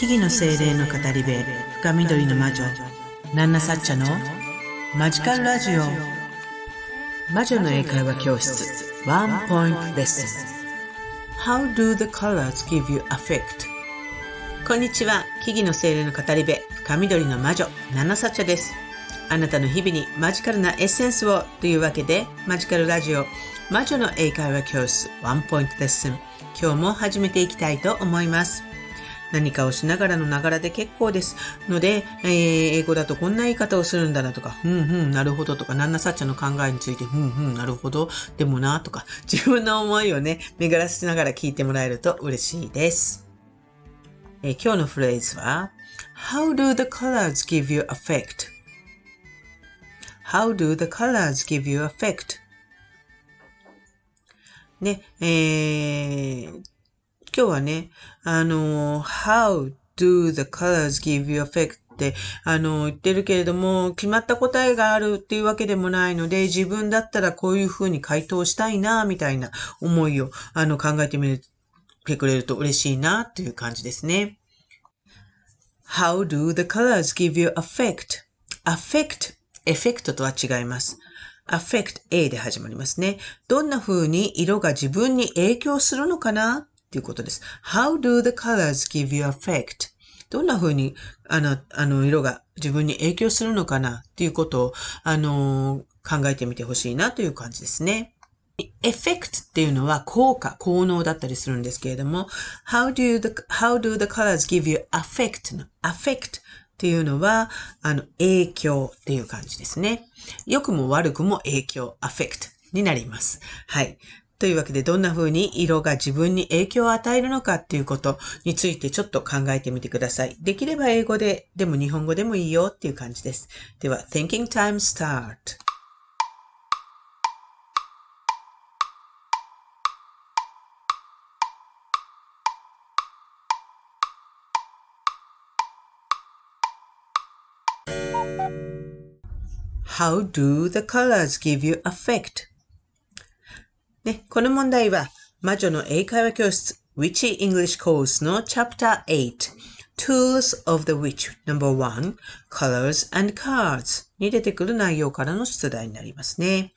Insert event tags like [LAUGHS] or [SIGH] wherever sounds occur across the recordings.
木々の精霊の語り部深緑の魔女ナンナサッチャのマジカルラジオ。魔女の英会話教室ワンポイントレッスン。How do the colors give you effect? こんにちは木々の精霊の語り部深緑の魔女ナンナサッチャです。あなたの日々にマジカルなエッセンスをというわけでマジカルラジオ魔女の英会話教室ワンポイントレッスン。今日も始めていきたいと思います。何かをしながらのながらで結構です。ので、えー、英語だとこんな言い方をするんだなとか、ふんふん、なるほどとか、なんなさっちゃの考えについて、ふんふん、なるほど、でもな、とか、[LAUGHS] 自分の思いをね、巡らせながら聞いてもらえると嬉しいです。えー、今日のフレーズは、How do the colors give you effect?How do the colors give you effect? ね、えー、今日はね、あの、how do the colors give you effect って、あの、言ってるけれども、決まった答えがあるっていうわけでもないので、自分だったらこういうふうに回答したいな、みたいな思いを、あの、考えてみてくれると嬉しいな、っていう感じですね。How do the colors give you effect? affect, エフェクトとは違います。affect A で始まりますね。どんな風に色が自分に影響するのかなっていうことです。How do the colors give you effect? どんな風に、あの、あの、色が自分に影響するのかなっていうことを、あの、考えてみてほしいなという感じですね。エフェクトっていうのは効果、効能だったりするんですけれども、how do the, how do the colors give you effect? の effect っていうのは、あの、影響っていう感じですね。良くも悪くも影響、effect になります。はい。というわけで、どんな風に色が自分に影響を与えるのかっていうことについてちょっと考えてみてください。できれば英語で、でも日本語でもいいよっていう感じです。では、Thinking Time Start! How do the colors give you effect? ね、この問題は、魔女の英会話教室 Witchy English Course の Chapter 8 Tools of the Witch No.1 Colors and Cards に出てくる内容からの出題になりますね。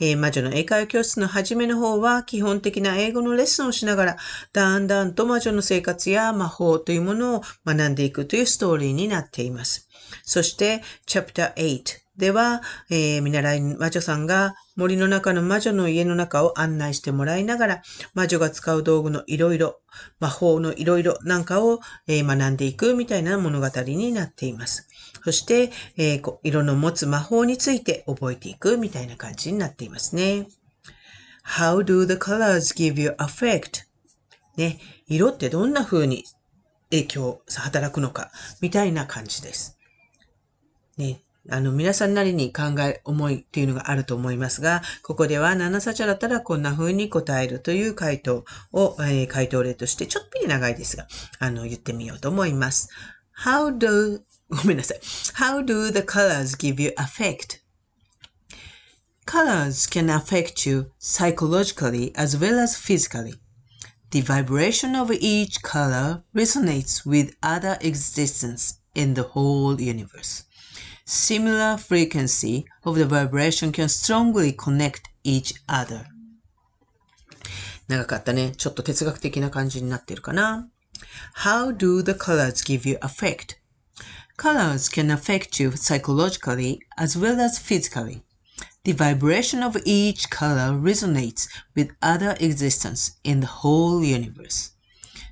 えー、魔女の英会話教室の初めの方は基本的な英語のレッスンをしながらだんだんと魔女の生活や魔法というものを学んでいくというストーリーになっています。そして Chapter 8では、えー、見習い魔女さんが森の中の魔女の家の中を案内してもらいながら、魔女が使う道具のいろいろ、魔法のいろいろなんかを、えー、学んでいくみたいな物語になっています。そして、えー、色の持つ魔法について覚えていくみたいな感じになっていますね。How do the colors give you effect? ね、色ってどんな風に影響、働くのかみたいな感じです。ね、あの、皆さんなりに考え、思いっていうのがあると思いますが、ここでは7サチャだったらこんな風に答えるという回答を、えー、回答例としてちょっぴり長いですが、あの、言ってみようと思います。How do, ごめんなさい。How do the colors give you effect? Colors can affect you psychologically as well as physically. The vibration of each color resonates with other existence in the whole universe. similar frequency of the vibration can strongly connect each other. 長かったね。ちょっと哲学的な感じになってるかな。How do the colors give you effect? Colors can affect you psychologically as well as physically. The vibration of each color resonates with other existence in the whole universe.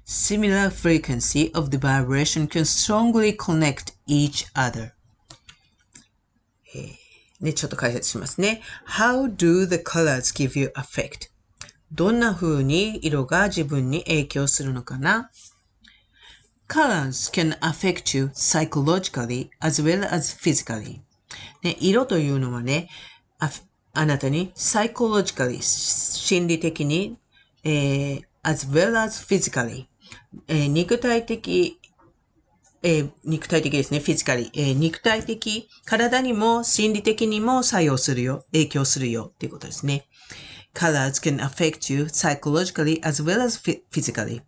Similar frequency of the vibration can strongly connect each other. えー、ね、ちょっと解説しますね。How do the colors give you effect? どんな風に色が自分に影響するのかな ?Colors can affect you psychologically as well as physically. ね、色というのはね、ああなたに psychologically 心理的に、えー、as well as physically、えー、肉体的えー、肉体的ですね、フィジカリ、えー、肉体的、体にも心理的にも作用するよ、影響するよっていうことですね。colors can affect you psychologically as well as physically.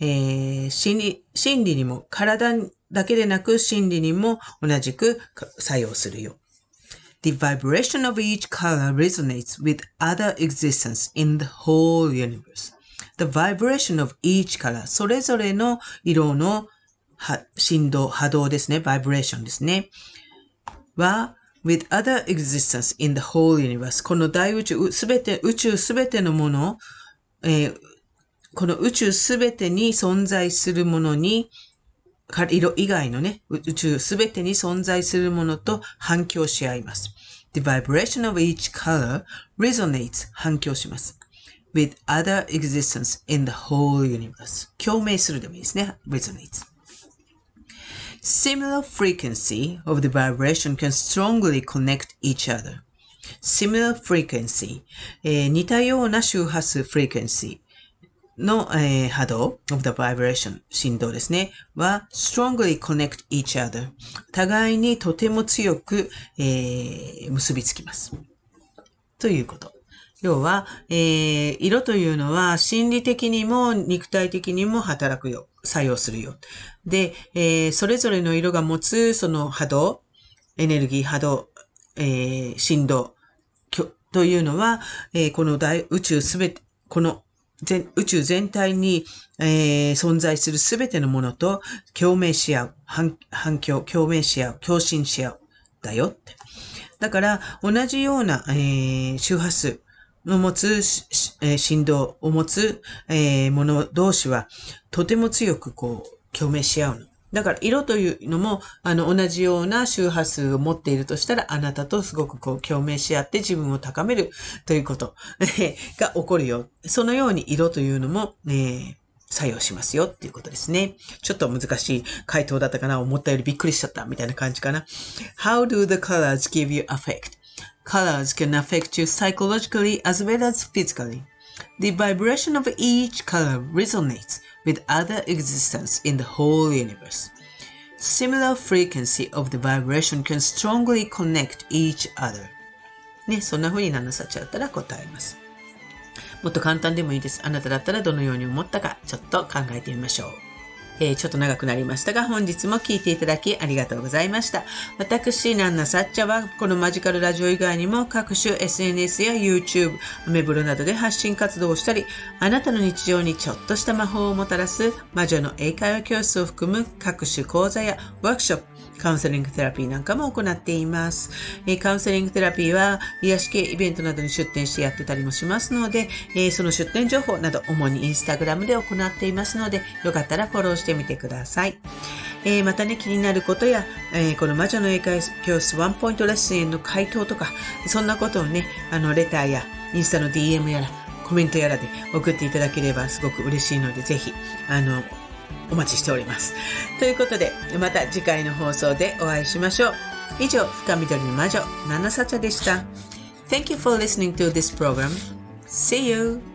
えー、心理、心理にも体だけでなく心理にも同じく作用するよ。The vibration of each color resonates with other existence in the whole universe. The vibration of each color それぞれの色の振動、波動ですね。vibration ですね。は with other existence in the whole universe この大宇宙、すべて、宇宙すべてのもの、えー、この宇宙すべてに存在するものに色以外のね、宇宙すべてに存在するものと反響し合います。The vibration of each color resonates 反響します。with other existence in the whole universe 共鳴するでもいいですね。resonates Similar frequency of the vibration can strongly connect each other. Similar frequency、えー、似たような周波数 frequency の、えー、波動 of the vibration 振動ですね。は strongly connect each other 互いにとても強く、えー、結びつきます。ということ。要は、えー、色というのは心理的にも肉体的にも働くよ。作用するよ。で、えー、それぞれの色が持つその波動、エネルギー波動、えー、振動というのは、えー、この大宇宙すべて、この全宇宙全体に、えー、存在するすべてのものと共鳴し合う。反反響、共鳴し合う。共振し合う。だよって。だから、同じような、えー、周波数の持つ、えー、振動を持つ、えー、もの同士は、とても強くこう、共鳴し合うの。だから色というのも、あの、同じような周波数を持っているとしたら、あなたとすごくこう、共鳴し合って自分を高めるということ [LAUGHS] が起こるよ。そのように色というのも、えー、作用しますよっていうことですね。ちょっと難しい回答だったかな思ったよりびっくりしちゃったみたいな感じかな。How do the colors give you effect? Colors can affect you psychologically as well as physically. The vibration of each color resonates with other existence in the whole universe. Similar frequency of the vibration can strongly connect each other. ね、そんな風になさっちゃったら答えます。もっと簡単でもいいです。あなただったらどのように思ったか、ちょっと考えてみましょう。 ちょっと長くなりましたが、本日も聞いていただきありがとうございました。私、ナンナサッチャは、このマジカルラジオ以外にも各種 SNS や YouTube、アメブロなどで発信活動をしたり、あなたの日常にちょっとした魔法をもたらす魔女の英会話教室を含む各種講座やワークショップ、カウンセリングテラピーなんかも行っています。カウンセリングテラピーは癒し系イベントなどに出店してやってたりもしますので、その出店情報など主にインスタグラムで行っていますので、よかったらフォローしてしてみてください。えー、またね、気になることや、えー、この魔女の英会教室ワンポイントレッスンへの回答とか、そんなことをね、あの、レターやインスタの DM やら、コメントやらで送っていただければすごく嬉しいので、ぜひ、あの、お待ちしております。ということで、また次回の放送でお会いしましょう。以上、深緑の魔女、ナナサチャでした。Thank you for listening to this program. See you!